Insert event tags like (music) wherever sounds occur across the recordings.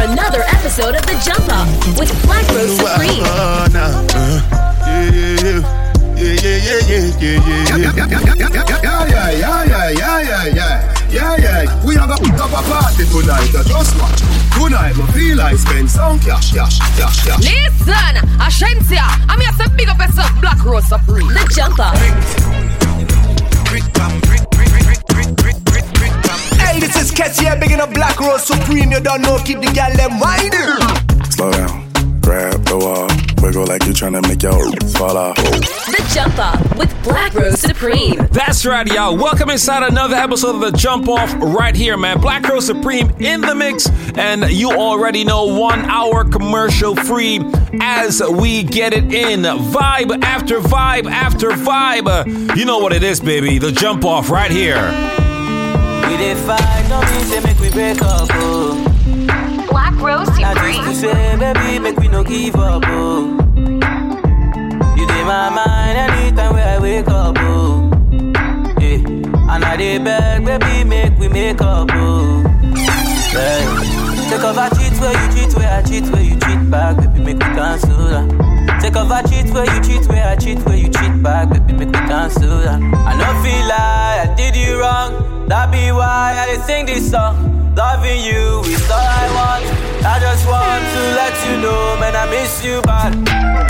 another episode of The Jump Up with Black Rose Supreme. Yeah, yeah, yeah, yeah, yeah, yeah, yeah, yeah, yeah, we have a put up a party tonight. I just watch. Tonight, my feel I spend some cash, cash, cash, cash. Listen, Ashensia, I'm here to big up yourself, Black Rose Supreme. The jumper. Brick, brick, brick, brick, brick, brick, brick this is Kessie, I'm bigging up Black Rose Supreme. You don't know, keep the gal them winding. Slow down, grab the wall wiggle like you're trying to make your fall off. The Jump Off with Black Rose Supreme. That's right, y'all. Welcome inside another episode of The Jump Off right here, man. Black Rose Supreme in the mix. And you already know one hour commercial free as we get it in. Vibe after vibe after vibe. You know what it is, baby. The Jump Off right here. We did fight, no mean make we break up, oh. Black Rose Supreme. to say, baby, make we no give up, oh. You in my mind anytime where I wake up, oh. Yeah. And I dey beg, baby, make we make up, oh. Yeah. Take off a cheat where you cheat, where I cheat, where you cheat back, baby, make me cancel that. Take off a cheat where you cheat, where I cheat, where you cheat back, baby, make me cancel that. I don't feel like I did you wrong, that be why I sing this song. Loving you is all I want. I just want to let you know, man, I miss you bad.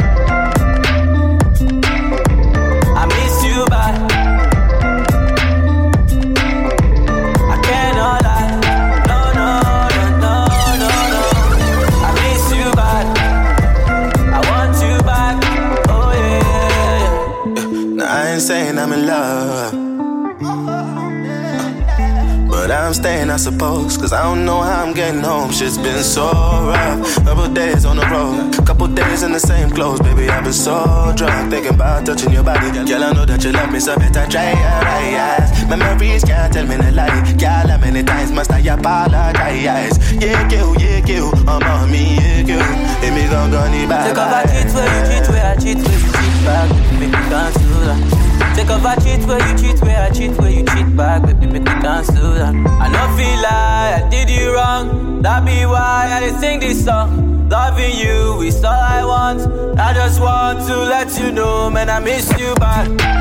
I ain't saying I'm in love. But I'm staying, I suppose, cause I don't know how I'm getting home. Shit's been so rough. Couple days on the road, couple days in the same clothes, baby. I've been so drunk, thinking about touching your body. Girl, I know that you love me, so better try your Memories can't tell me the lie. Girl, how many times must I apologize? Yeah, kill, yeah, kill, I'm on me, yeah, kill. Let me go, go, need back. Take off a cheat where you cheat, where I cheat, where you cheat back. Make me dance to that. Take off a cheat where you cheat, where I cheat, where you cheat back, baby, make me dance to that. I know feel like I did you wrong, that be why I sing this song. Loving you is all I want. I just want to let you know, man, I miss you bad.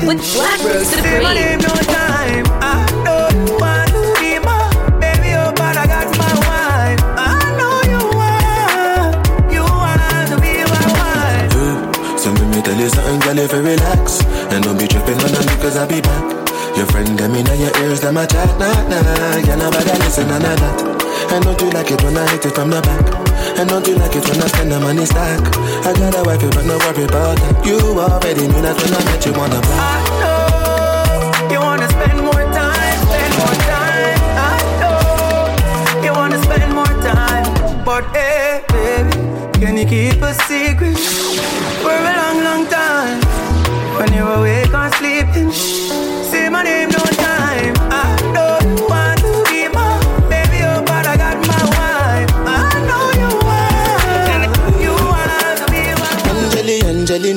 Jump Off with Black Rose Say my name no time. I don't want to be my baby, oh, but I got my wife. I know you want, you want to be my wife. Yeah. So let me tell you something, girl, if you relax And don't be tripping on me cause I be back Your friend them in your ears, them a chat, nah, nah Girl, nobody listen, none of that And don't you like it when I hit it from the back And don't you like it when I spend the money stack. I got a wife, but no worry about that. You already knew that when I met you on the block. I know you wanna spend more time, spend more time. I know you wanna spend more time, but hey, baby, can you keep a secret? For a long, long time? When you're awake or sleeping,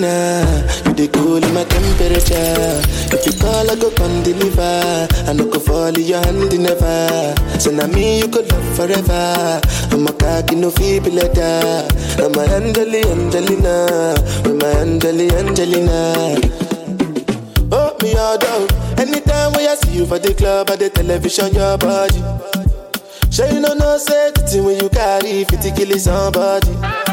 Angelina, you the cool my temperature. If you call, I go come deliver. I no go fall in your hand never. So now me you could love forever. I'm a cocky no feeble letter. I'm a Angeli, Angelina, I'm a Angeli, Angelina. Oh, me all down. Anytime when I see you for the club or the television, your body. Sure you know no say the thing when you carry 50 kill somebody.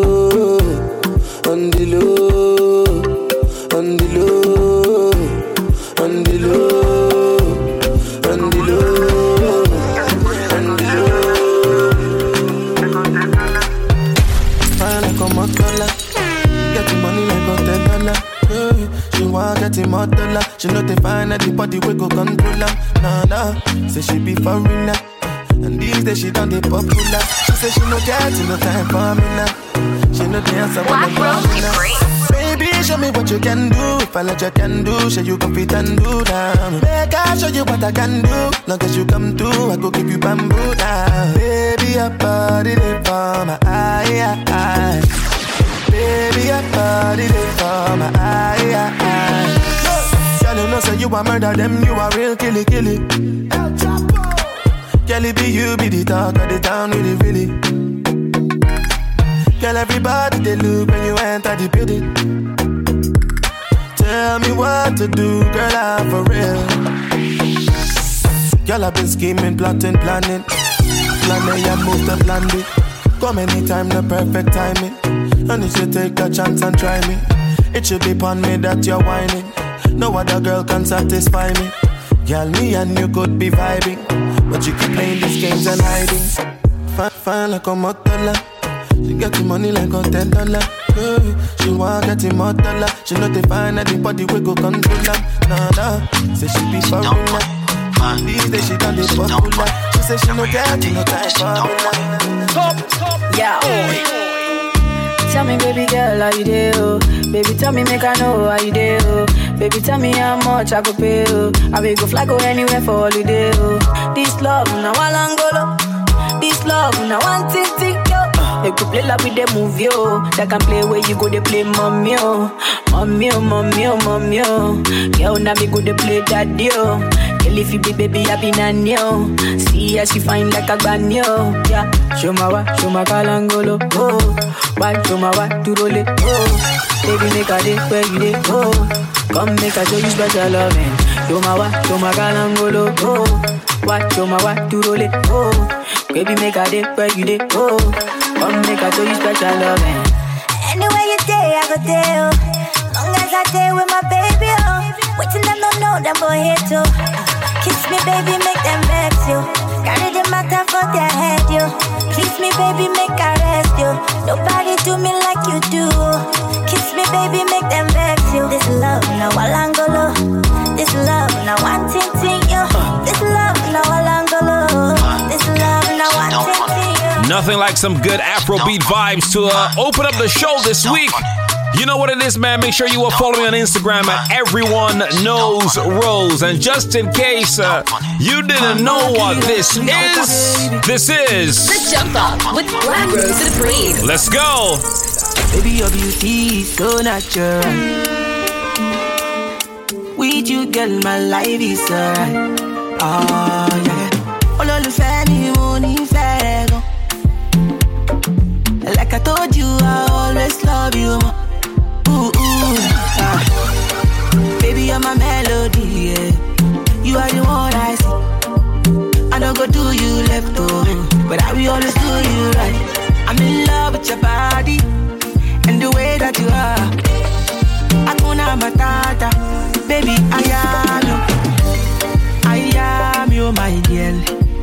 She dollar. She know the find the body we go control her. Nah, nah. Say she be foreigner. Uh, and these days she done the popular. She say she no get no time for me now. She no dance coming now. Baby, show me what you can do. If I let you can do, show you can fit and do now. Make I show you what I can do. Long as you come through, I go give you bamboo now. Baby, your body they for my eye, eye. Baby, your body they for my eye, eye. Girl, you know say you a murder them, you a real killy killy. Girl, it be you be the talk of the town, really really. Girl, everybody they look when you enter the building. Tell me what to do, girl, I'm for real. Girl, I've been scheming, plotting, planning. Planning, yeah, move to plan it. Come anytime, the perfect timing. And if you take a chance and try me. It should be upon me that you're whining. No other girl can satisfy me. Girl, me and you could be vibing. But you keep playing these games and hiding. Fine, fine like a motola. She get the money like a ten dollar. Yeah, she want get the more dollar. She know they find anybody we go control her. Nah, nah. Say she be foreigner. These days she done the popular. She say she no get no time for me now. Yeah. Tell me, baby girl, how you do? Oh? Baby, tell me, make I know how you do. Oh? Baby, tell me how much I could pay. Oh? I will go fly go anywhere for holiday. Oh? This love, now I go This love, now one thing, thing, yo. They could play like with the movie, yo. They can play where you go, they play mommy, oh. Mommy, oh, mommy, oh, mommy, oh. Girl, now me go, they play daddy, oh. Girl, if you be baby, I be nanny, oh. See how she fine like a granny, oh. Yeah. Show my wa, show my kalangolo, oh. Why, show my wa, to roll it, oh. Baby, make a day where you day, oh. Come make a show you special loving. Show my wa, show my kalangolo, oh. Why, show my wa, to roll it, oh. Baby, make a day where you day, oh. Come make a show you special loving. Anywhere you day, I go there. Oh. Long as I day with my baby, oh. Waiting them don't know them boy here too. Kiss me, baby, make them vex you. Carry the matter for their head, you. Kiss me, baby, make I rest you. Nobody do me like you do. Nothing like some good Afrobeat vibes to uh, open up the show this week. You know what it is, man. Make sure you are following me on Instagram at Everyone Knows Rose. And just in case uh, you didn't know what this is, this is. The Jump Up with Black Rose and Breeze. Let's go. Baby, your beauty is so natural. With you, girl, my life is alright. Oh, yeah. Love you. Ooh, ooh, ah. Baby, you're my melody, yeah. You are the one I see. I don't go do you left, oh, but I will always do you right. I'm in love with your body and the way that you are. Hakuna matata, baby, I am you. I am you, my girl.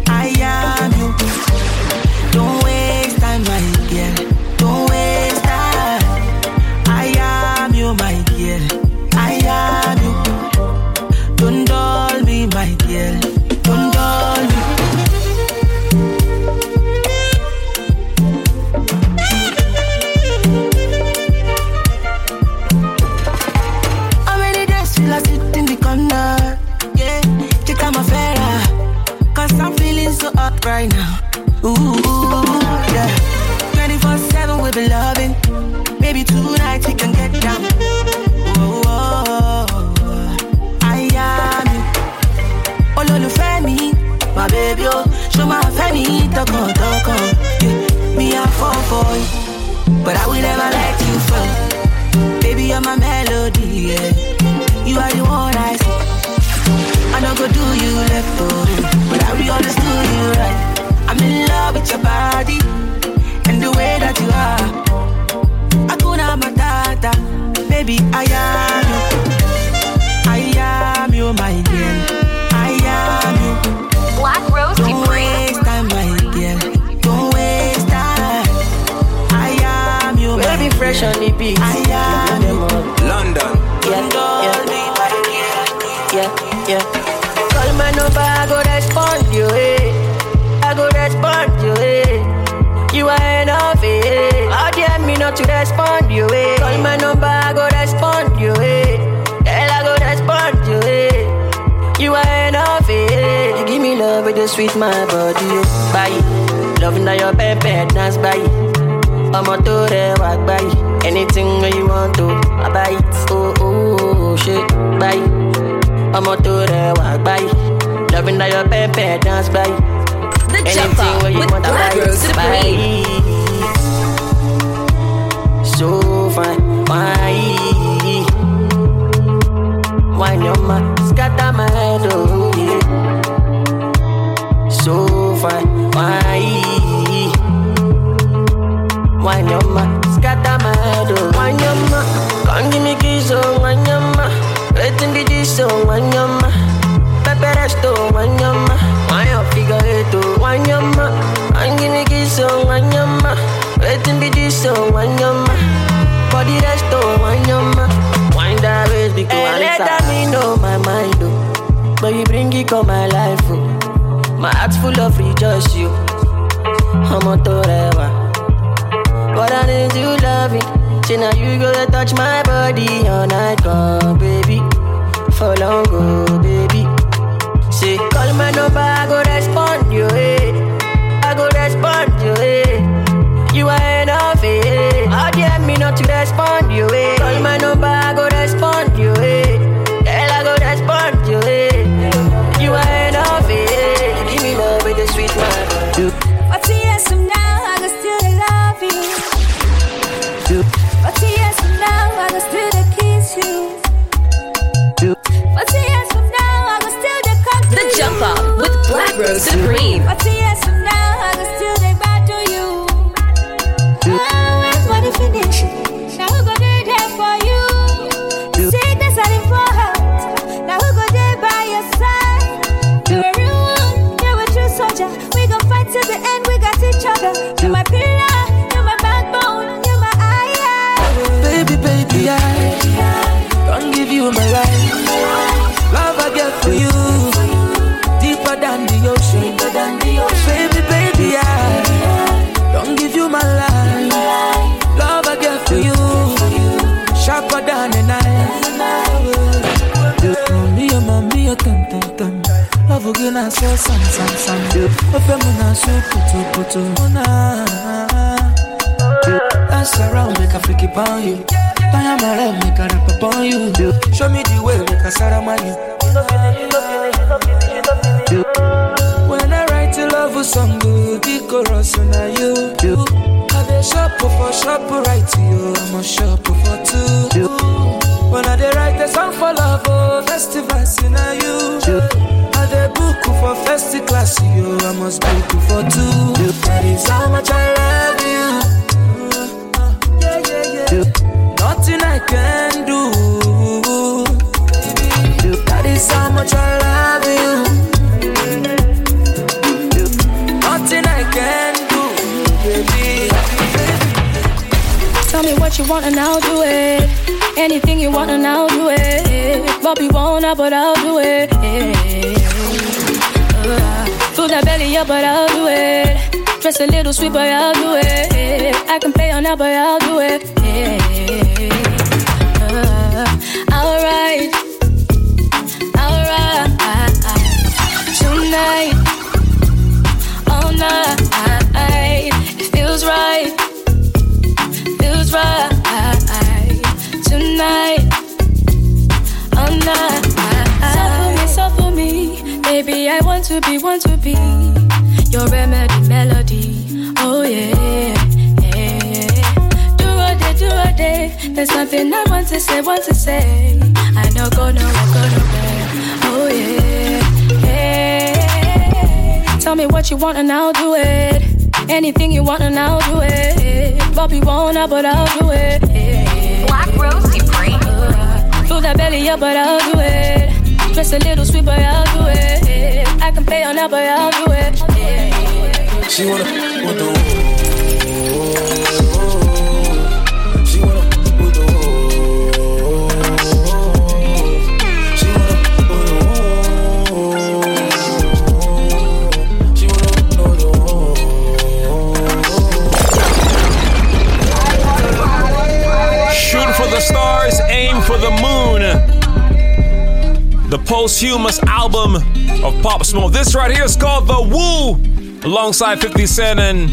I am you. Don't waste time, my girl. Right now. Ooh, yeah. 24 7 we'll be loving. Maybe tonight we can get down. I am you. My baby, oh. Show me I fall for you. But I will never let you fall. Baby, you're my melody, yeah. You are the one I see. I don't go do you left, oh. But I will do you right. I'm in love with your body and the way that you are. Hakuna matata, baby, I am you. I am you, my dear. I am you. Black Rose Don't waste time, my girl. Don't waste time. I am you, my Baby, fresh on the beat. I am you. London. Yeah, Don't yeah, me, my girl. yeah. yeah. Call my number, I go respond you, eh. I go respond you, eh. You are enough, eh. How dare me not to respond you, eh. Call my number, I go respond you, eh. Girl, I go respond you, eh. You are enough, eh. You give me love with the sweet my body, oh. Bye. Love now your pepper dance, bye. ọmọ tó rẹwà gbáyì anything wey you want to I buy oh oh oh gbáyì ọmọ tó rẹwà gbáyì loving na your pepper dance gbáyì The anything Jumper you with want Black buy buy so fine wine. Wine your ma scatter my head oh yeah. So fine wine. Wanyama, scatter my head, oh. Wanyama, come give me kiss, oh Wanyama Waiting be this, oh Wanyama Pepe resto, Wanyama. Wanya figure eight, oh Wanyama. Come give me kiss, oh Wanyama. Waiting be this, oh Wanyama. Body resto, Wanyama. Wind that waist, big hey, let me know my mind, oh. But you bring it on my life, oh. My heart's full of rejoice, you oh. I'm a torewa but I need you loving. Say now you go to touch my body all night long, baby. For long, go, baby. Call my number, I go respond you, eh. I go respond you, eh. You are enough, eh. How dare me not to respond you, eh. Call my number, I go respond you, eh. Rose Supreme. Forty I saw some, some, some. Open my so puto, puto, oh, nah. Dance around, make a freaky on you. My love, make a rap upon you. Show me the way, make a saramani you. When I write a love song, the chorus na you. I dey shop for shop right you. I'm a shop for two. When I dey write a song for love, oh, festivals na you. Book for festy class, you. I must book for two. That is how much I love you. Yeah, yeah, yeah. Nothing I can do. That is how much I love you. Nothing I can do, baby. Tell me what you want and I'll do it. Anything you want and I'll do it. Bobby won't, but I'll do it. Fill that belly up, but I'll do it. Dress a little sweet, but I'll do it. I can play on that, but I'll do it. Uh, alright, alright. Tonight, all night, it feels right feels right tonight. All night. Baby. I want to be, want to be your remedy, melody. Oh yeah, yeah. Do a day, do a day. There's nothing I want to say, want to say. I know, go nowhere, go nowhere. Oh yeah, yeah. Tell me what you want and I'll do it. Anything you want and I'll do it. Bobby won't, uh, but I'll do it. Black Rose Supreme. Fill that belly up, but I'll do it. Dress a little sweet, but I'll do it. I can play on but I'll do it. She wanna with the posthumous album of Pop Smoke. This right here is called The Woo, alongside 50 Cent and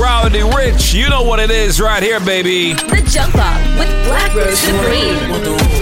Roddy Ricch. You know what it is right here, baby. The Jump Off with Black Rose Supreme.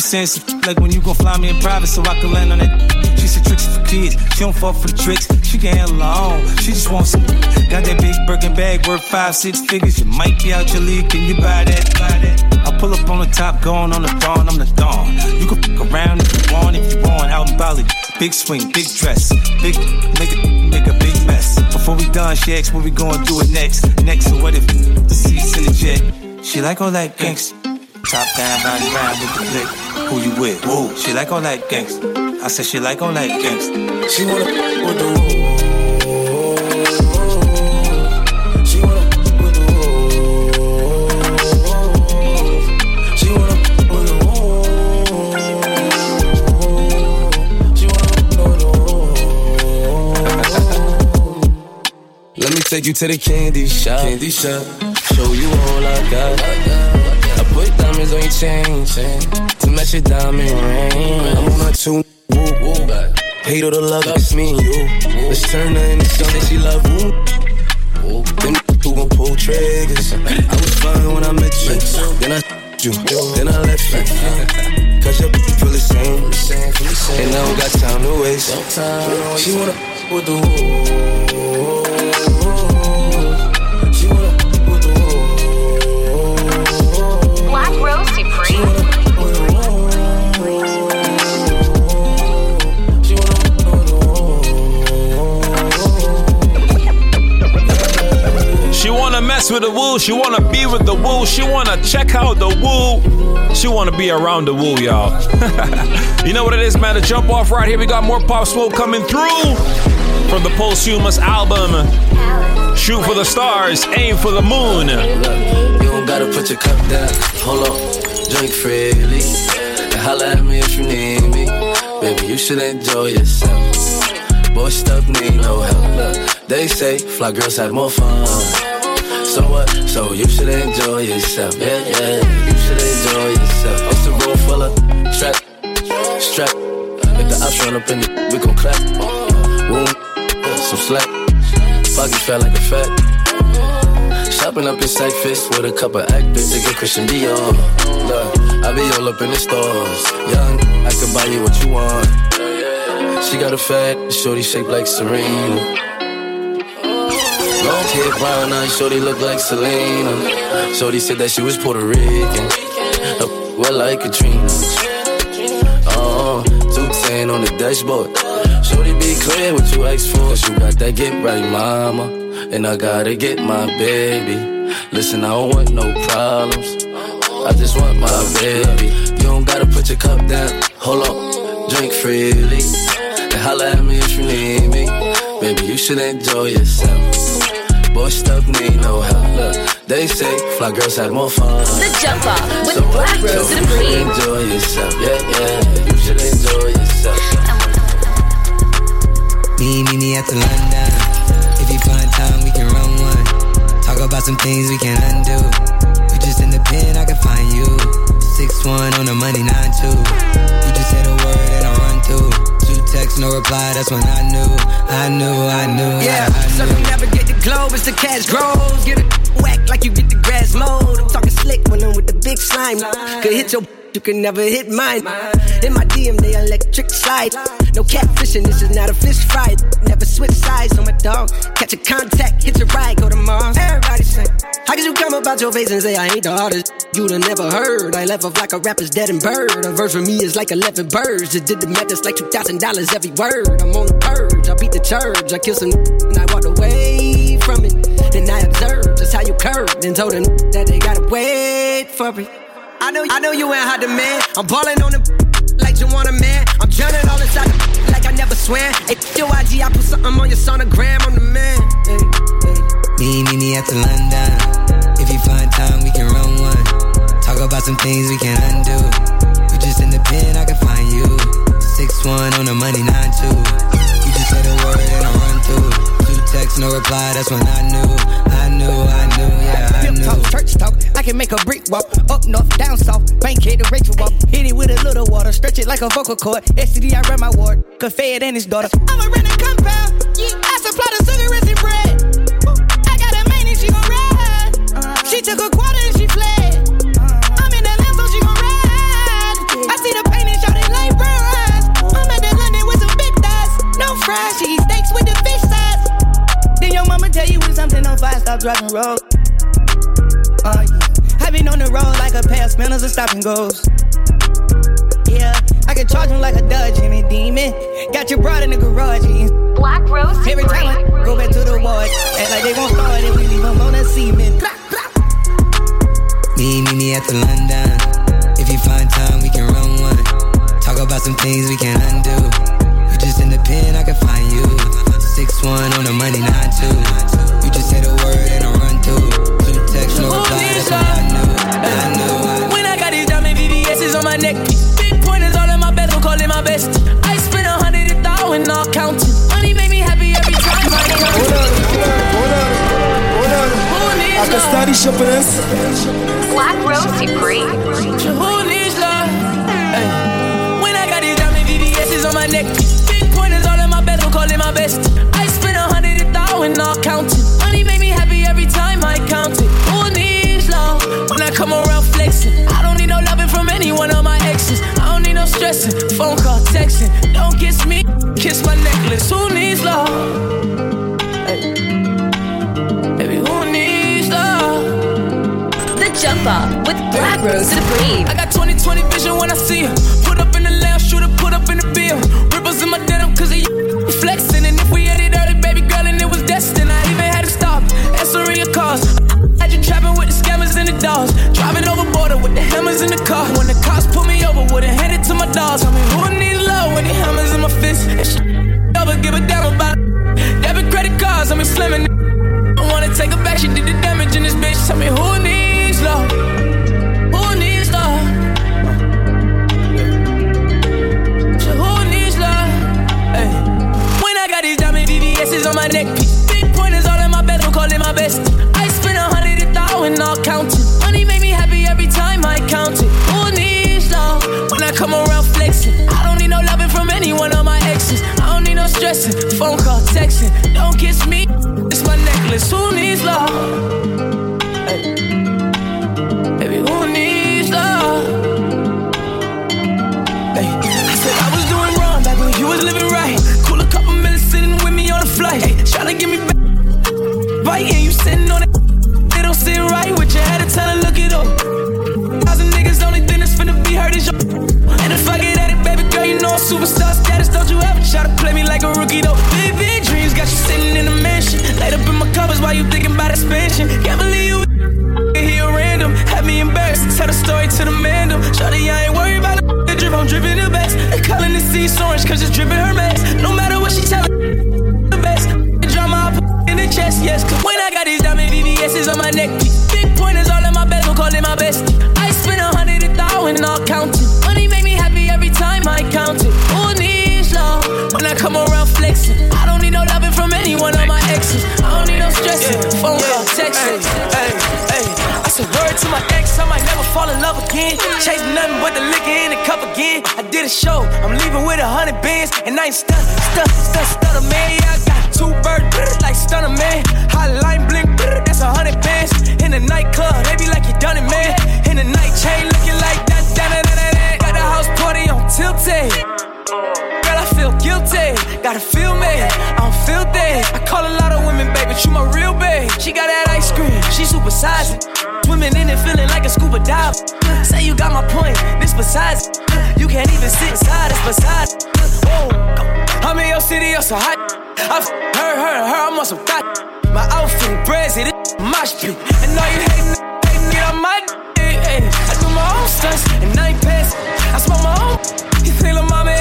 be saying some like when you gon' fly me in private so I can land on that. She said tricks for kids. She don't fall for the tricks. She can handle her own. She just wants some. Got that big Birkin bag worth five, six figures. You might be out your league. Can you buy that? Buy that? I pull up on the top, going on the dawn. I'm the dawn. You can fuck around if you want, if you want. Out in Bali, big swing, big dress, big nigga, make a big mess. Before we done, she asked what we gonna do it next. Next, so what if the seats in the jet? She like all that gangsta. Top down, round round with the blick. Who you with? Woo. She like all that gangsta. I said she like all that gangsta. She wanna with the woo. Take you to the candy shop. Candy shop. Show you all I got diamonds on your chain, chain to match your diamond ring. I'm on my two, woo, woo. Hate all the love, it's me and you. Let's turn her into something she love, woo. Them who gon' pull triggers. I was fine when I met you, then I you, then I left you. Cause your feel the same, and I don't got time to waste. She wanna with the woo. Mess with the woo. She wanna be with the woo. She wanna check out the woo. She wanna be around the woo, y'all. (laughs) you know what it is, man? To jump off right here, we got more pop smoke coming through from the posthumous album. Shoot for the stars, aim for the moon. Look, you don't gotta put your cup down. Hold on, drink freely. Holla at me if you need me. Baby, you should enjoy yourself. Boy, stuff need no help. Look, they say fly girls have more fun. So what? So you should enjoy yourself. Yeah, yeah. You should enjoy yourself. What's the room full of strap, strap. If the ops run up in the, we gon' clap. Boom, some slack. Pocket fat like a fat. Shopping up in sight fist with a couple actors to get Christian Dior. Look, I be all up in the stores. Young, I can buy you what you want. She got a fat, shorty shaped like Serena. Long hair, brown eyes, shorty look like Selena. Shorty said that she was Puerto Rican. Uh, well, like Katrina. Oh, 210 on the dashboard. Shorty, be clear what you asked for. Cause you got that get right, mama. And I gotta get my baby. Listen, I don't want no problems. I just want my baby. You don't gotta put your cup down. Hold on, drink freely. And holla at me if you need me. Baby, you should enjoy yourself. Boy, stuff need no help. Look, they say fly girls have more fun. The jump off with so Black Rose so Supreme. You should enjoy yourself. Yeah, yeah. You should enjoy yourself. Me, me, me at the London. If you find time, we can run one. Talk about some things we can undo. You just in the pen, I can find you Six one on the money, nine two. You just said a word and I run through. Two texts, no reply. That's when I knew, I knew, I knew. Yeah, I, I so knew. you never get the globe as the cash grows. Get it whack like you get the grass mowed. I'm talking slick when I'm with the big slime. Could hit your you can never hit mine. In my DM, they electric slide. No catfishing, this is not a fish fry. Never switch sides on my dog. Catch a contact, hit your ride, go to Mars. Everybody say, How could you come about your face and say I ain't the hardest? You'd have never heard. I left off like a rapper's dead and bird. A verse for me is like 11 birds. Just did the math, it's like $2,000 every word. I'm on the purge, I beat the church. I kill some and I walked away from it. Then I observed just how you curved and told them that they gotta wait for me. I know, I know you ain't hot demand. I'm balling on the like you want a man. I'm drowning all inside the like I never swam. Hey, your IG, I put something on your sonogram. I'm the man. Me, me, me at the London. If you find time, we can run one. Talk about some things we can undo. You just in the pen, I can find you. Six one on the money, nine two. You just said a word and I run through. Two texts, no reply. That's when I knew, I knew, I knew, yeah, I knew. talk, church talk. I can make a brick walk. Up north, down south. Bankhead to Rachel walk. Hit it with a little water. Stretch it like a vocal cord. STD, I run my ward. Fed and his daughter. I'm a compound. Yeah, I supply the cigarettes and bread. I got a main and she gon' ride. She took a quarter and she fled. I'm in the so she gon' ride. I see the pain and shout it like bros. I'm at the London with some big thighs. No fries, she tell you when something on fire, stop driving road. Oh yeah. I've been on the road like a pair of spinners and stop and goes. Yeah, I can charge him like a Dodge and a demon. Got your broad in the garage. eating Black Rose Every time I go back to the ward, act like they won't start it, we leave them on the cement. Me, me, me at the London. If you find time, we can run one. Talk about some things we can undo. You just in the pen, I can find you. Try to play me like a rookie, though. Big, big dreams got you sitting in a mansion. Laid up in my covers while you thinking about expansion. Can't believe you (laughs) here random. Had me embarrassed. Tell the story to the man. though. Shawty, I ain't worried about the (laughs) drip. I'm dripping the best. They calling the sea orange cause it's dripping her mess. No matter what she tellin', (laughs) the best. The drama I put in the chest, yes. Cause when I got these diamond VVS's on my neck, big pointers all in my we call it my best. I spent a hundred and thousand all counting. Money make me happy every time I count it. Come around flexing. I don't need no loving from anyone one my exes. I don't need no stressing. Phone call, texting. I said word to my ex, I might never fall in love again. Chase nothing but the liquor in the cup again. I did a show, I'm leaving with a hundred bands, and I ain't stuck, stuck, stuck, stuck, man. Yeah, I got two birds, like stunner man. Hotline bling, that's a hundred bands. In the nightclub, they be like you done it, man. In the night chain, looking like that, that, that, that, that. Got the house party on tilted. I feel guilty. Gotta feel me. I don't feel that. I call a lot of women, baby, you my real babe. She got that ice cream, she super sizing. Swimming in it, feeling like a scuba dive. Say you got my point, this besides. You can't even sit inside, it's besides. Oh, Whoa, I'm in your city, you're so hot. I've heard, her, heard, I'm on some thought. My outfit, brazy, this mosh. And all you hating, hating, get on my dick. I do my own stunts, and I ain't pass. I smoke my own. You little mama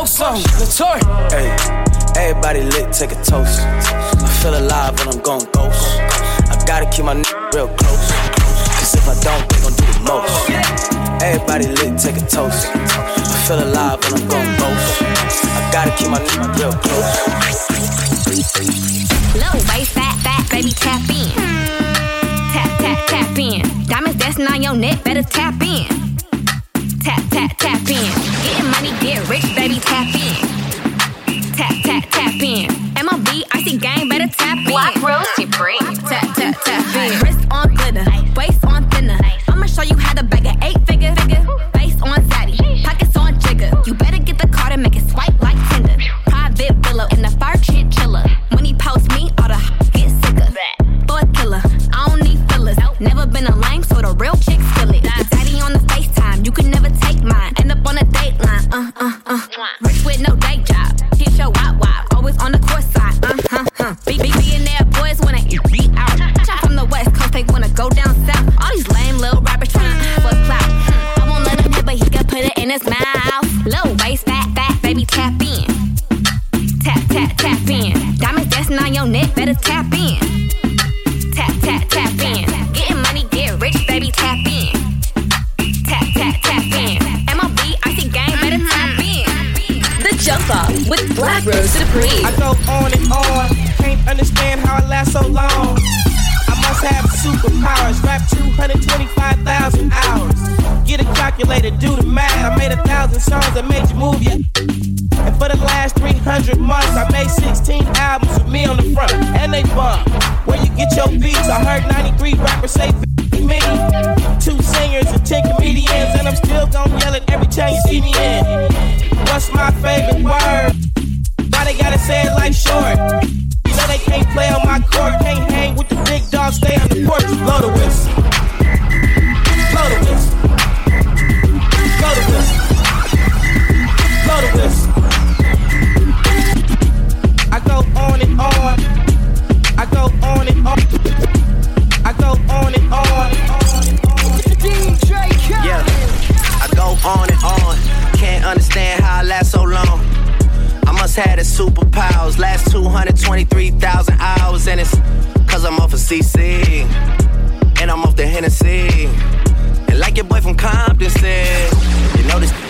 Girl, let it post on. Latour. Hey, everybody lit, take a toast. I feel alive when I'm going ghost. I gotta keep my n- real close. Cause if I don't, they gon' do the most. Everybody lit, take a toast. I feel alive when I'm going ghost. I gotta keep my n- real close. Low waist, fat, fat, baby, tap in. Tap, tap, tap in. Diamonds dancing on your neck, better tap in. Tap, tap, tap in. Getting money, get rich, baby, tap in. Tap, tap, tap in. MLB, see gang, better tap in. Black Rose Supreme. Tap, tap, tap in. Better tap in. Tap, tap, tap in. Getting money, get rich, baby, tap in. Tap, tap, tap in. MLB, icy gang, better mm-hmm. tap in. The Jump Up with Black Rose Supreme. I go on and on. Can't understand how I last so long. I must have superpowers. Rap 225,000 hours. Get a calculator, do the math. I made a thousand songs that made you move your. And for the last 300 months, I made 16 albums with me on the front. And they bump. Where you get your beats? I heard 93 rappers say me. Two singers and 10 comedians. And I'm still gonna yell it every time you see me in. What's my favorite word? Why they gotta say it like short? You know they can't play on my court, can't hang with the big dogs, stay on the porch. Blow the whistle. Blow the whistle. Blow the whistle. Blow the whistle. I go on and on. I go on and on. I go on and on. DJ Yeah, I go on and on. Can't understand how I last so long. I must have the superpowers. Last 223,000 hours, and it's cause I'm off of CC. And I'm off the Hennessy. And like your boy from Compton said, you know this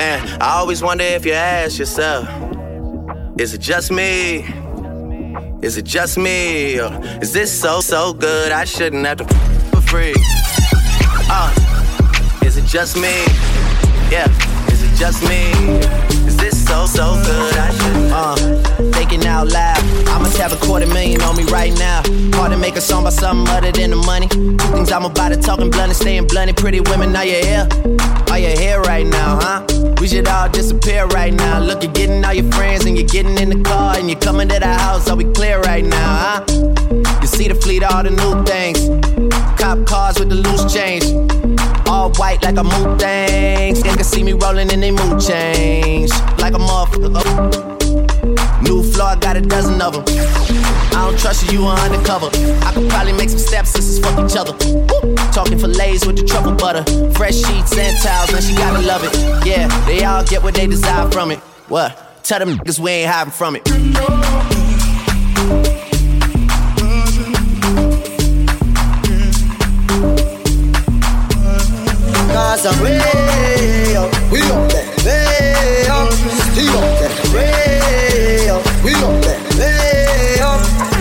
Man, I always wonder if you ask yourself, is it just me? Is it just me? Or is this so, so good I shouldn't have to for free? Uh, is it just me? Yeah, is it just me? Is this so, so good I shouldn't Uh, thinking out loud. I must have a quarter million on me right now. Hard to make a song about something other than the money. Two things I'm about to talking blunt and staying blunt. And pretty women, are you here? Are you here disappear right now. Look, you're getting all your friends and you're getting in the car and you're coming to the house. Are we clear right now, huh? You see the fleet, all the new things. Cop cars with the loose change. All white like a mood things. They can see me rolling in they mood change. Like a motherfucker. Got a dozen of them. I don't trust you, you are undercover. I could probably make some step sisters fuck each other. Woo. Talking fillets with the truffle butter. Fresh sheets and towels, and she gotta love it. Yeah, they all get what they desire from it. What? Tell them niggas we ain't hiding from it. Cause I'm way we up there, way up there,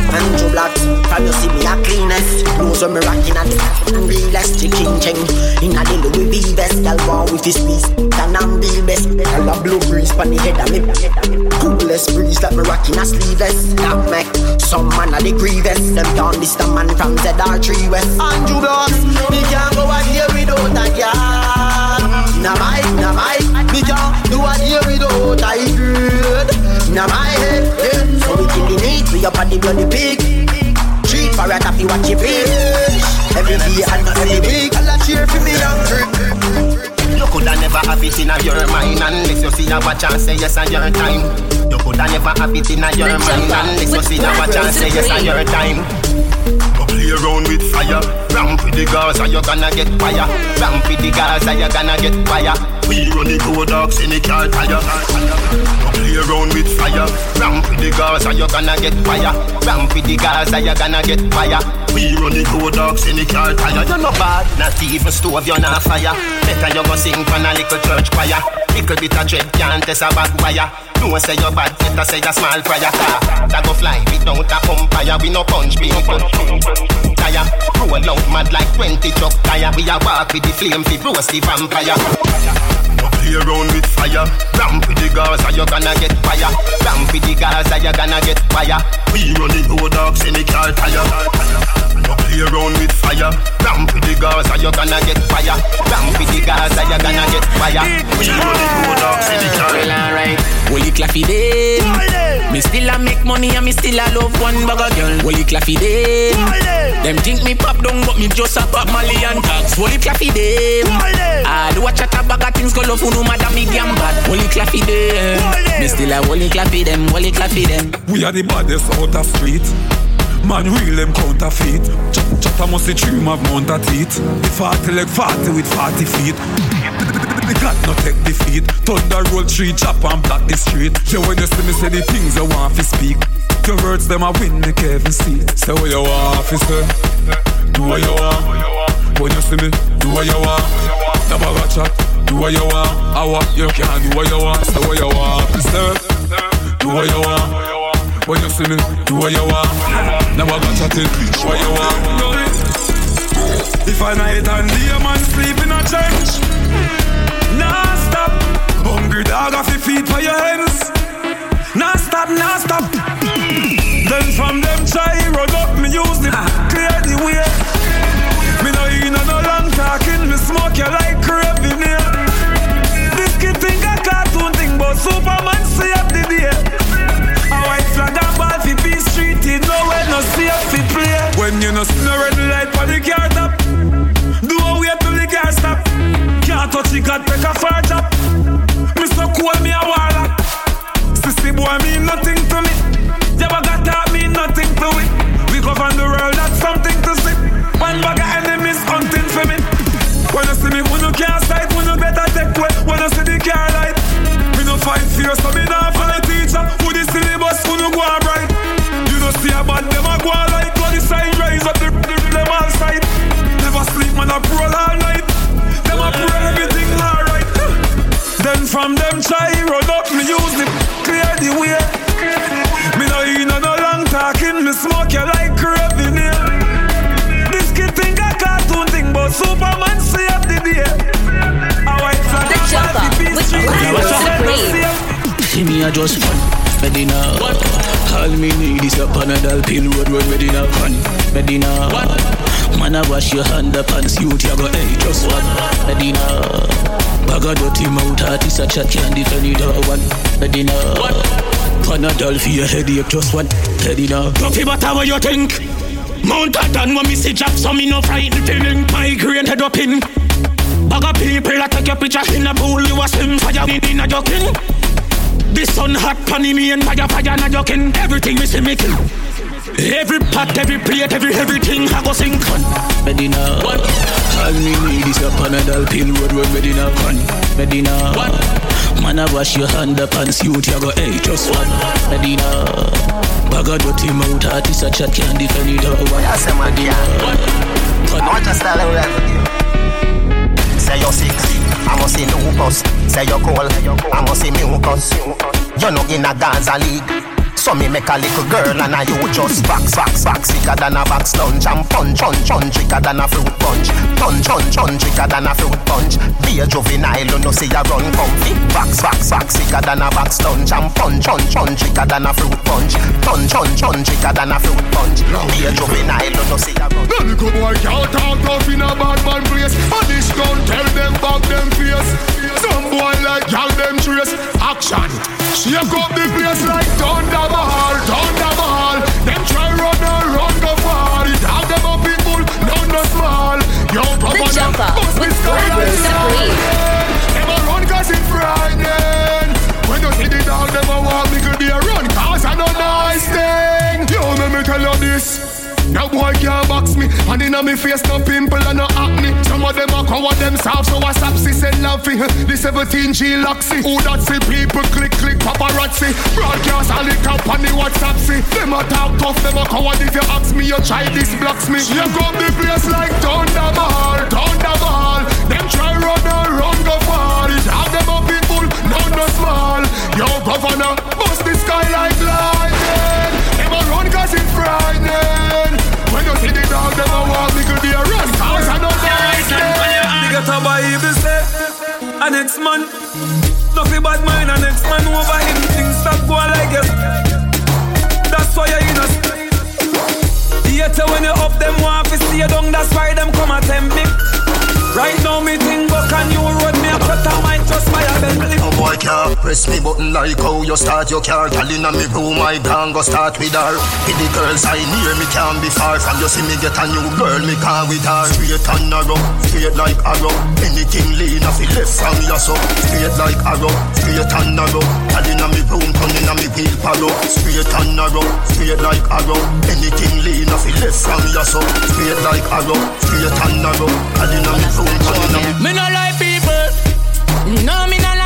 Andrew Black, from you see me a cleanest Clothes when me rocking and and realest Chicken ching In a little Louis V vest Girl with his piece Can I'm the best Girl a blue breeze Pon the head of me Coolest breeze Like me rocking a sleeveless That make some man a the grievous Them down this the man from ZR3 West Andrew Black Me can't go a day without a girl Na my, na my Me can't do a day without a girl Na my head. Yeah. So we kill the meat We up on the bloody pig. Treat for a taffy watch you fish Every day and every week I'll cheer for me hungry. You coulda never have it in your mind Unless you see a watch and say yes on your time. You coulda never have it in your mind Unless you see a watch and say yes on your time play around with fire. Ramp with the Gaza, you gonna get fire? Ramp with the Gaza, you gonna get fire? We run the dogs in the car tire. Go play around with fire. Ramp with the Gaza, you gonna get fire? Ramp with the Gaza, you gonna get fire? We run the dogs in the car tire. You're not bad, not even stove, you're not fire. Better you go sing from a little church choir. Little bit of dread can't test a bad wire No say you're bad, better say a small prayer car. That go fly without a umpire We no punch people Tire, roll out mad like 20 truck tire. We a walk with the flame, fi roast the vampire play around with fire. Ramp with the Gaza, you gonna get fire? Ramp with the Gaza, you gonna get fire? We run the road dogs in the car tire Go play around with fire. Ramp with the Gaza, you gonna get fire? Ramp with the Gaza, you gonna get fire? We run the road dogs in the car Well alright, Holy claffy day Me still a make money and me still a love one bag of girl. Holy claffy day Them think me pop down but me just a pop Molly and tax Holy claffy day I do a chat a bag of things go love no matter me damn bad. Holy claffy day Me still a holy claffy them, holy claffy them We are the baddest out of street. Man, real them counterfeit. Ch- Chatter must the dream of mount a teeth. The 40 leg 40 with 40 feet. The God no take defeat. Thunder roll tree, chop and block the street. Yeah, when you see me say the things I want to speak. Your words them a win the Kevin see. Say what you want, fi say. Do what you want. When you see me, do what you want. Never got chat. Do what you want. I want you can do what you want. Say what you want, fi say. Do what you want. When you see me, do what you want. Never got chatting, do what you want. If I night and day man sleep in a trench, nah stop. Hungry dog off your feet for your hands. Nah stop, nah stop. Then from them try run up, me use the ah. clear the way. Your headache just one Medina Don't feel matter what you think. Mount done when me see drop so me no frightened. Feeling Migraine head up in. Bag of people that take your picture in a pool You a swim fire in, in a joking The sun hot panny me and fire fire na joking Everything me see me kill. Every pot, every plate, every everything I go sink. On Medina All me need is a Panadol pill road road Medina van Medina What? Man I wash your hand up and suit you go hey just one Medina Bag of dirty mouth artist a chat can't defend it one Medina I want to with Say you're sick, I must see lupus Say you're cold, I must see mucus You're not in a Gaza league so me make a little girl and I you just box, box, box Sicker than a box lunch and punch, punch, punch. Sicker than a fruit punch. Punch, punch, punch. Sicker than a fruit punch. Be a juvenile, you know see a run comfy. Box, box, box Sicker than a box lunch and punch, punch, punch. Sicker than a fruit punch. Punch, punch, punch. Sicker than a fruit punch. Be a juvenile, you know see a run. No little boy can't talk tough in a bad man place. This gun tell them back them face. Some boy like y'all them trace. Action. Shake up the place like thunder Mahal, Thunder Mahal. Them try run and run go far. It have them a people, none no small. Yo, The jumper with Black Rose Supreme. Them a run cause it frightening. When you see the dog, them a walk, me could be a run cause I know nice thing. Yo, let me tell you this. No boy can't box me. And inna me face no pimple and no acne Some of them a cover them soft So I stop see send love for The 17 G Loxy Who that see people click click paparazzi? Broadcast all the the WhatsApp see? Them a talk tough Them a coward. If you ask me You try this blocks me. You come the place like Thunder Mahal Thunder Mahal Them try run and run go far It have them a people None no small. Yo governor Bust the sky like lightning. Them a run cause it frightening when you see the dog, them a walk, me could be a run. Cause I know the right Me get a Bible say A next man. Nothing bad mind A next man over him. Things stop going like it That's why you're in a Yet when you up them want to see you down. That's why Boy can't press me button like how you start your car. Girl inna me room, I gang go start with her. With the girls I near me can't be far. From you see me get a new girl, me can't with her. Straight and narrow, straight like arrow. Anything lean off it left from your so. Straight like arrow, straight and narrow. Girl inna me room, turn inna me wheel palo Straight and narrow, straight like arrow. Anything lean off it left from your so. Straight like arrow, straight and narrow. Girl inna me room, turn inna me Me no like people. No, me no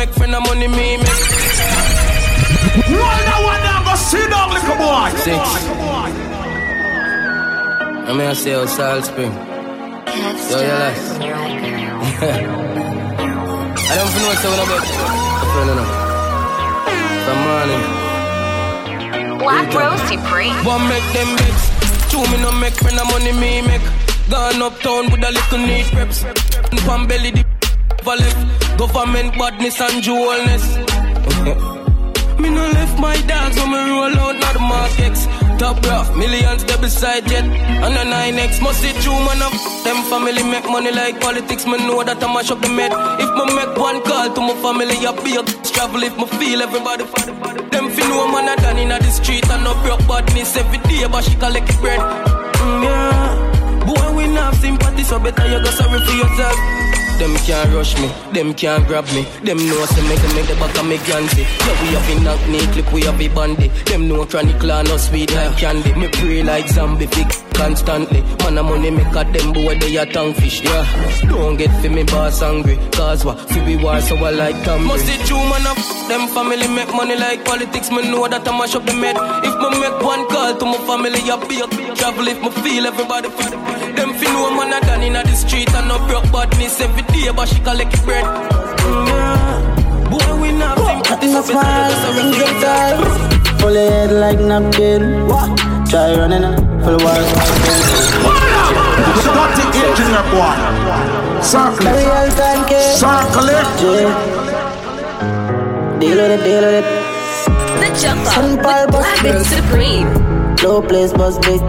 make friend of money me make. Roll that one down, go sit down, little boy Six. I'm here say oh, Salt Spring. Yo, you like? (laughs) I don't feel no say when I bet. Friend enough. From morning. Black Rose Supreme. One make them vex. Two me no make friend of money me make. Gone uptown with a little neat preps. Pan belly the (laughs) for left. Government badness and jewelness. (laughs) Me no left my dogs when me roll out not the markets. Top rough, millions they beside jet. And the 9X must see true man of them family make money like politics. Me know that I mash up the med. If me make one call to my family, I be a travel if me feel everybody. Them feel no man a done in the street and no broke badness every day, but she collect bread. Mm, yeah. Boy, we not sympathy, so better you go sorry for yourself. Them can't rush me, them can't grab me. Them know say make them make the back of me grancy. Yeah, we have been knock knee clip, we have a bandy. Them know chronic clan no sweet like candy. Me pray like zombie big constantly. Man a money make a them boy they a tongue fish. Yeah, don't get for me boss angry. Cause what? Fi we war so I like Camry. Must see true man of them family make money like politics. Me know that I mash up the med. If me make one call to my family, I be a travel if me feel everybody. Them fi know man a done inna the street and no broke badness every day, but she collect it bread. Mm, yeah. Boy, we not sympathy, so better you just a refuse time. Pull your head like napkin. Try running up for the wall. Stop the engineer, boy. Circle it. Circle it. Deal with it, deal with it. The jumper Simple with but Black big. Supreme. Low place bus big.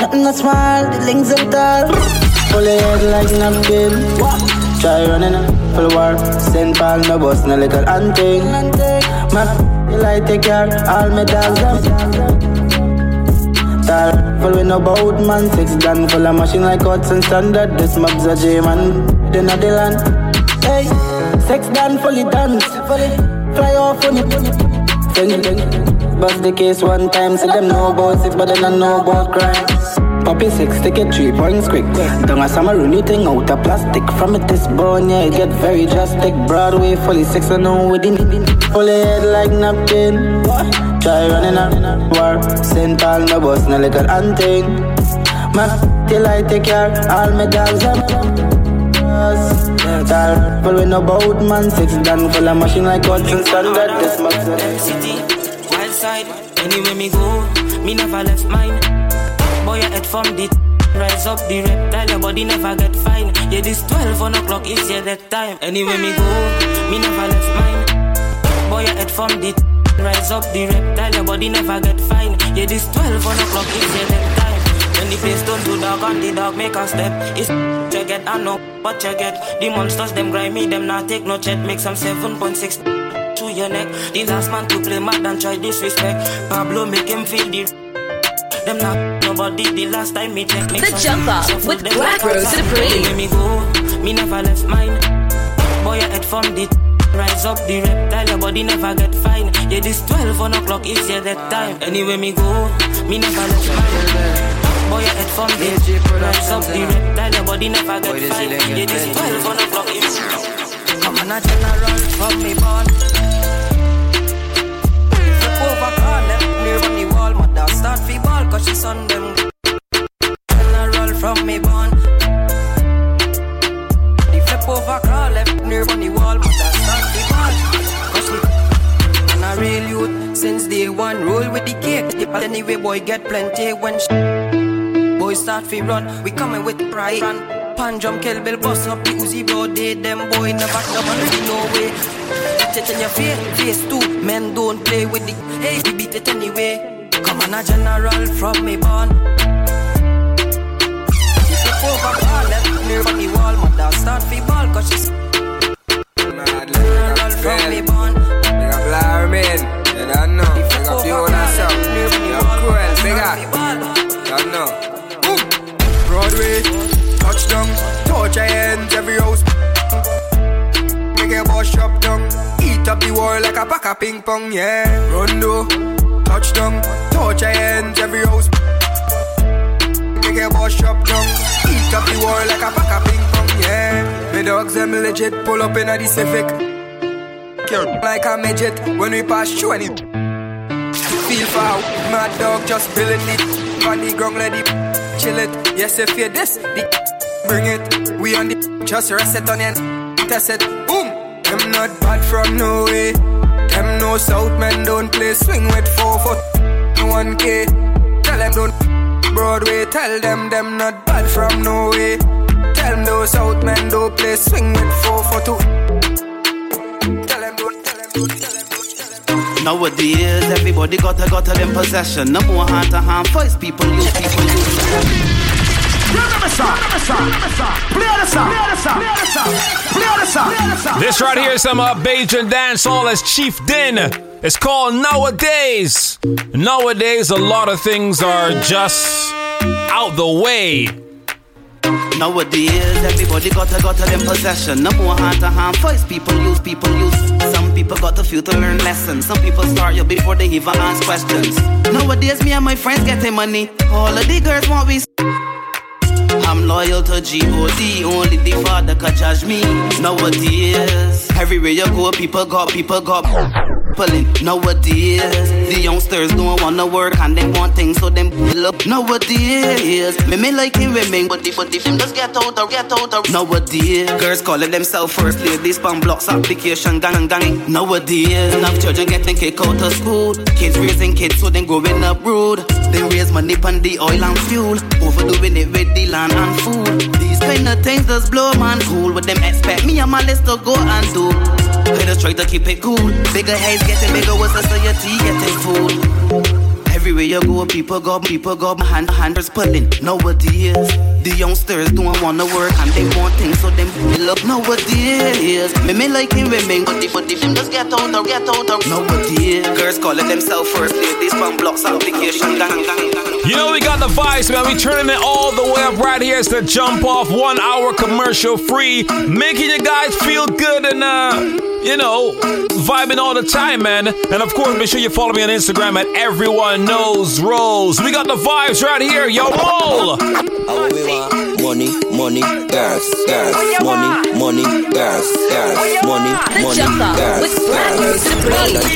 Nothing not small, the links are tall. Pull your head like napkin. Try running up for the war. Send Paul no bus, no little hunting. My like take care, all my dogs them. Tall, following about man, six gun full of machine like Hudson Standard. This mob's a J man, then a Dylan. Hey, sex done fully dance, fly off on it. Sing, sing. Bust the case one time, say them know about it, but they don't know about crime. Poppy six, take it three points quick. Don't a summer thing out of plastic. From it this bone, yeah, it get very drastic. Broadway fully six and no within Fully head like napkin. Try running a war. St. Paul, no boss, no little hunting. Man, till I take care, all my dogs are Tall, full with no boat, man. Six done full of machine like Hudson Standard. This much. City, wild side, anywhere me go, me never left mine boy, your head from the Rise up the reptile, your body never get fine. Yeah, this 12 on o'clock is yeah that time. Anyway, me go, me never left mine. Boy, your head from the Rise up the reptile, your body never get fine. Yeah, this 12 on o'clock is yeah that time. When the place don't do dog and the dog make a step, it's you get, I know, but you get. The monsters, them grimy, them not take no chat, make some 7.6 to your neck. The last man to play mad and try disrespect. Pablo make him feel the them not nobody the last time me take me. The jump off with Black Rose Supreme. me go, me never left mine. Boy, I head from the rise up the reptile, your body never get fine. Yeah, this 12 on o'clock is yeah that time. Anyway, me go, me never left mine. Boy, I head from the rise up the reptile, your body never get fine. Yeah, this 12 on o'clock is. Come on, a general from me born. Start fi ball cause she son them General from me born. The flip over car left near on the wall mother start fi ball. Cause she And a real youth since day one roll with the cake. But anyway boy get plenty when sh- Boy start fi run. We coming with pride. Run Pan drum, kill bill, bust up the Uzi bro They them boy never come and really no way. Beat it in your face, face too. Men don't play with the Hey, we beat it anyway On, a general from me born. Flip over car, left near on the wall. Mother start fi ball, cause she's general from me born. Big up Larmin, you don't know. Big up Fiona Sam, you cruel, big up. Don't know. Boom. Broadway, touchdown, touch your hands, every house. Make a boss shop down, eat up the wall like a pack of ping pong, yeah. Rondo, touchdown Touch your hands, every house. Make a boss shop down. Eat up the war like a pack of ping pong, yeah. My dogs, them legit, pull up in a the Civic. Like a midget when we pass through any. Feel foul, mad dog just feeling it. On the ground, let chill it. Yes, if you this, the bring it. We on the just rest it on it, test it. Boom, them not bad from no way. Them no South men don't play swing with four foot. 1K. Tell them don't Broadway. Tell them them not bad from no way. Tell them those South men don't play swing with four for two. Tell them don't. Tell them don't. Tell them. Nowadays, everybody got a got a them possession. No more hand to hand voice. People use people use. This right here is some uh, Bajan dancehall as Chief Din. It's called Nowadays. Nowadays, a lot of things are just out the way. Nowadays, everybody got a got a them possession. No more hand to hand voice. People use, people use. Some people got the few to learn lessons. Some people start you before they even ask questions. Nowadays, me and my friends getting money. All of the girls want we. I'm loyal to G.O.D. Only the father can judge me. Nowadays, everywhere you go, people got, people got pulling. Nowadays, the youngsters don't wanna work and they want things, so them pull up. Nowadays, me me like him women, but the but the them just get out or get out or. Nowadays, girls calling themselves first ladies, spam blocks, application, gang and gang. Nowadays, enough children getting kicked out of school. Kids raising kids, so then growing up rude. They raise money on the oil and fuel, overdoing it with the land and food. These kind of things just blow man cool. What them expect me and my list to go and do. Just try to keep it cool. Bigger heads getting bigger, what's society getting food. Everywhere you go, people go, people go, hand handers pulling. Nowadays, The youngsters don't wanna work and they want things, so them fill up nowadays. Me me like him women, but the but the them just get out of get out of nowadays. Girls calling themselves first ladies from blocks application. You know we got the vibes, man. We turning it all the way up right here. It's the jump off one hour commercial free, making you guys feel good and uh, you know, vibing all the time, man. And of course, make sure you follow me on Instagram at everyone knows Rose. We got the vibes right here, yo, Mole. Oh, we want money, money, girls, girls, money, money, girls, girls, money, money, girls,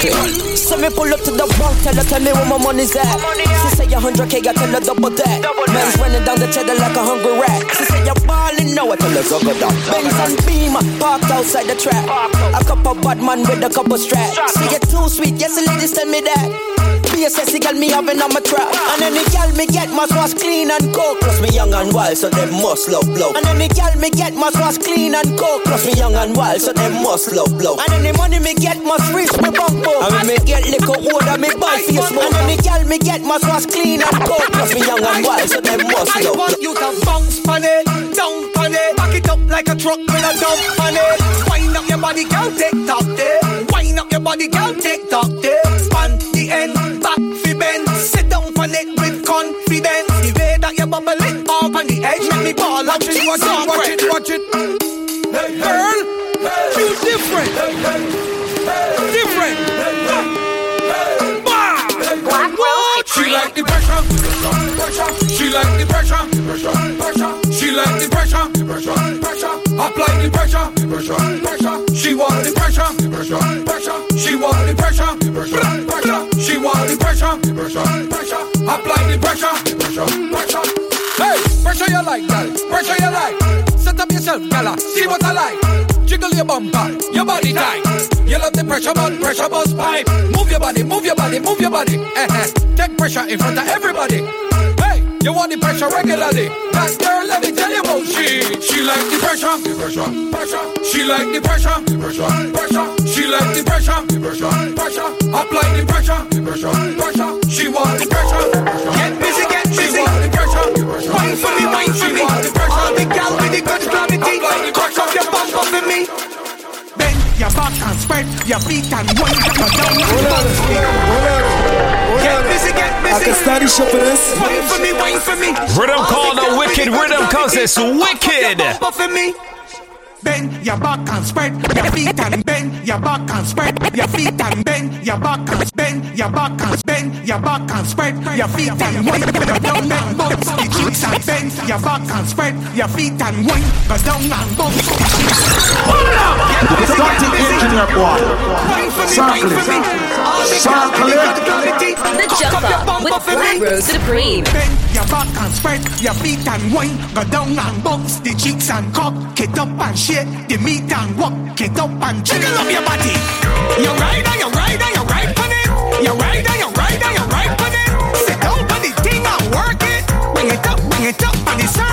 girls. So me pull up to the bank, tell her, tell me where my money's at. She say a hundred K, I tell her double that. Man's running down the cheddar like a hungry rat. She say you're balling now, I tell her go go down. Benz and Beam, parked outside the trap. A couple bad man with a couple straps. She get too sweet, yes the ladies tell me that. Be a sexy girl, me having on my trap. And any girl me get must wash clean and cook. Plus me young and wild, so them must love blow. And any girl me get must wash clean and cook. Plus me young and wild, so them must love blow. And any money me get must reach me book. And me get liquor order me buy Facebook. And any girl me get must wash clean and cook. Plus me young and wild, so them must love blow. I want you to bounce on it, down on it, back it up like a truck with a dump on it. Wind up your body, girl, take top there. Wind up your body, girl, take top there. Bubble it up on the edge, make me ball. Watch it, watch it, watch it, watch it. Girl, you different. Different. Bah! What? She like the pressure. She like the pressure. She like the pressure. Apply the pressure. She want the pressure. She want the pressure. She want the pressure. Apply the pressure. Hey, pressure you like, girl. Pressure you like. Set up yourself, gala. See what I like. Jiggle your bumper, your body tight. You love the pressure, but pressure bust pipe. Move your body, move your body, move your body. Eh. Take pressure in front of everybody. Hey, you want the pressure regularly. That girl, let me tell you about she. She like the pressure, pressure, pressure. She like the pressure, pressure, pressure. She like the pressure, pressure, pressure. Apply the pressure, pressure, pressure. She want the pressure. Get busy, Wine for me, wine for me. All the gal with the good gravity. Crush up your bum for me. Bend your back and spread your feet and wine. Go down Get busy, get busy. I can study shit for this. Wine for me, wine for me. Rhythm called the Wicked Rhythm cause it's wicked. Bumper for me. Bend your back and spread your feet and bend your back and spread your feet and bend your back and bend your back and bend your back and spread your feet and wine. Go down and bounce the cheeks and bend your back and spread your feet and wine. Go down and bounce the cheeks. Hold up! Get busy, Start get the busy. engineer, boy. Wine for me, Circle it. for me. The Circle it. with the gravity. Jump up your up bumper with Black. Rose Supreme. Bend your back and spread your feet and wine. Go down and bounce the cheeks and cock it up and shake the meat and walk it up and jiggle up your body. You and you and you ride on it. You and you and you ride on it. On the thing and work it. Bring it up, bring it up on the surface.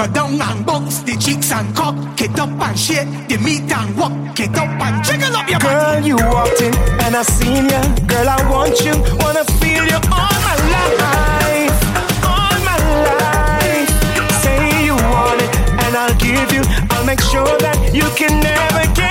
Go down and bounce the cheeks and cock it up and shake the meat and walk it up and jiggle up your body. Girl, you walked in and I seen ya. Girl, I want you, wanna feel you all my life, all my life. Say you want it and I'll give you. I'll make sure that you can never get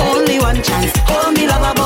Only one chance. Hold me, lover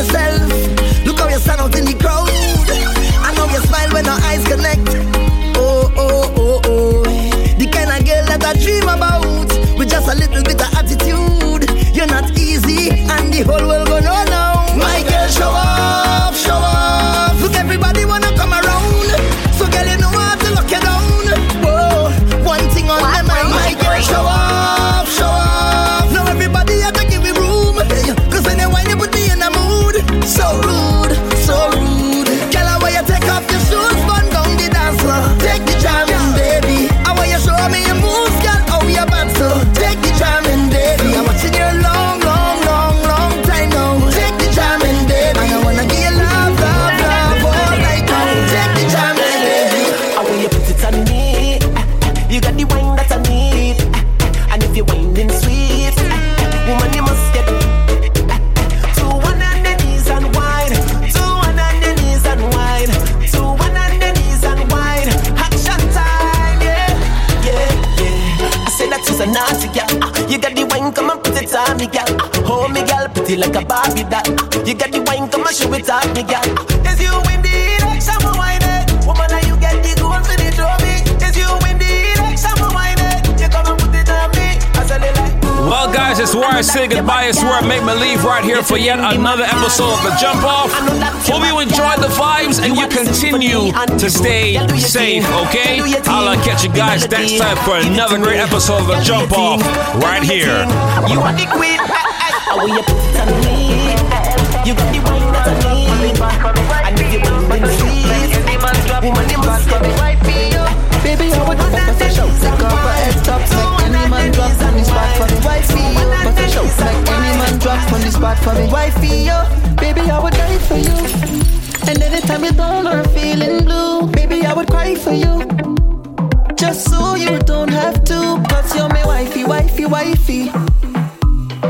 yourself. Come and show it on me, Is you in the wine it. Woman, are you get the gold for the trophy? Is you in the wine it. You come and put it on me. I said it like. Well guys, it's where I say goodbye. It's where I make my leave right here for yet another episode of The Jump Off. Hope you enjoyed the vibes and you continue to stay safe, okay? I'll uh, catch you guys next time for another great episode of The Jump Off right here. You are the queen. How you put me? You got the wine I need. You bring me sweet, woman, you must get me right for you. Baby, I would put a show. Take off her head top, make any man drop on the spot for me. Wifey, yo, put a show. Make any man drop on the spot for me. Wifey, yo, baby, I would die for you. And anytime you're down or feeling blue, baby, I would cry for you. Just so you don't have to, cause you're my wifey, wifey, wifey.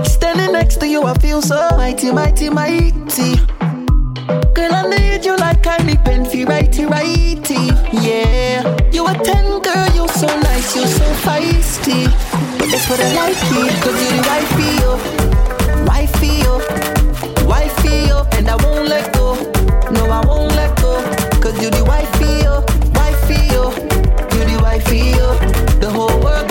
Standing next to you, I feel so mighty, mighty, mighty. Girl, I need you like I need for righty, righty. Yeah, you a ten, girl, you so nice, you so feisty. But that's what I like cause you the wifey, yo. Wifey, yo. Wifey, yo. And I won't let go. No, I won't let go. Cause you the wifey, yo. Wifey, yo. You the wifey, yo. The whole world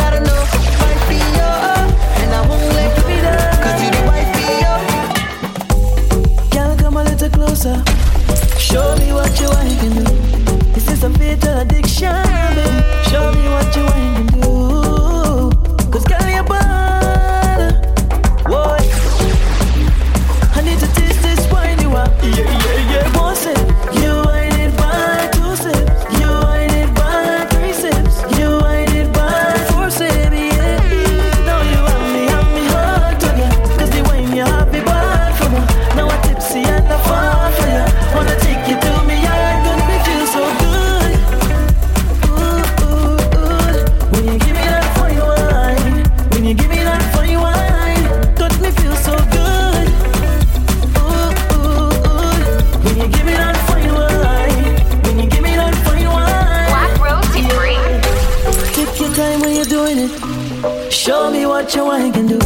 Show me what you want to do. This is a fatal addiction, baby. Show me what you want what your wine can do.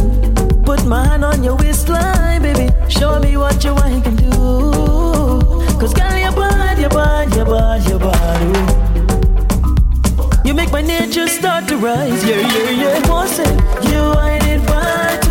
Put my hand on your waistline, baby. Show me what your wine can do. Cause girl, you're bad, you're bad, you're bad, you're bad. Ooh. You make my nature start to rise. Yeah, yeah, yeah. One eh, sip, you ain't it by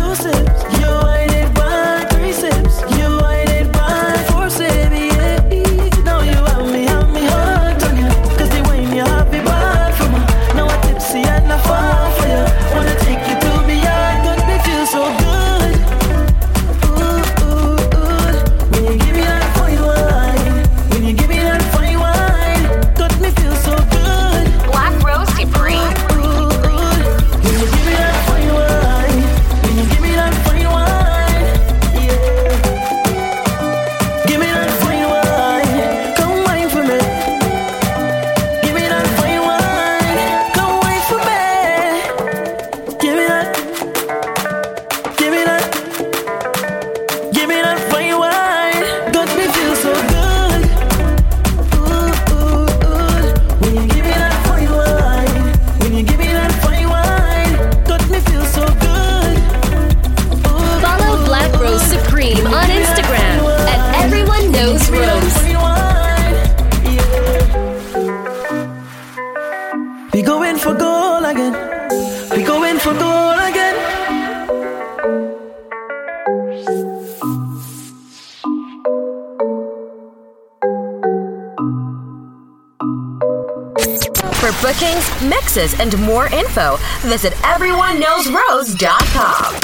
and more info, visit everyoneknowsrose.com.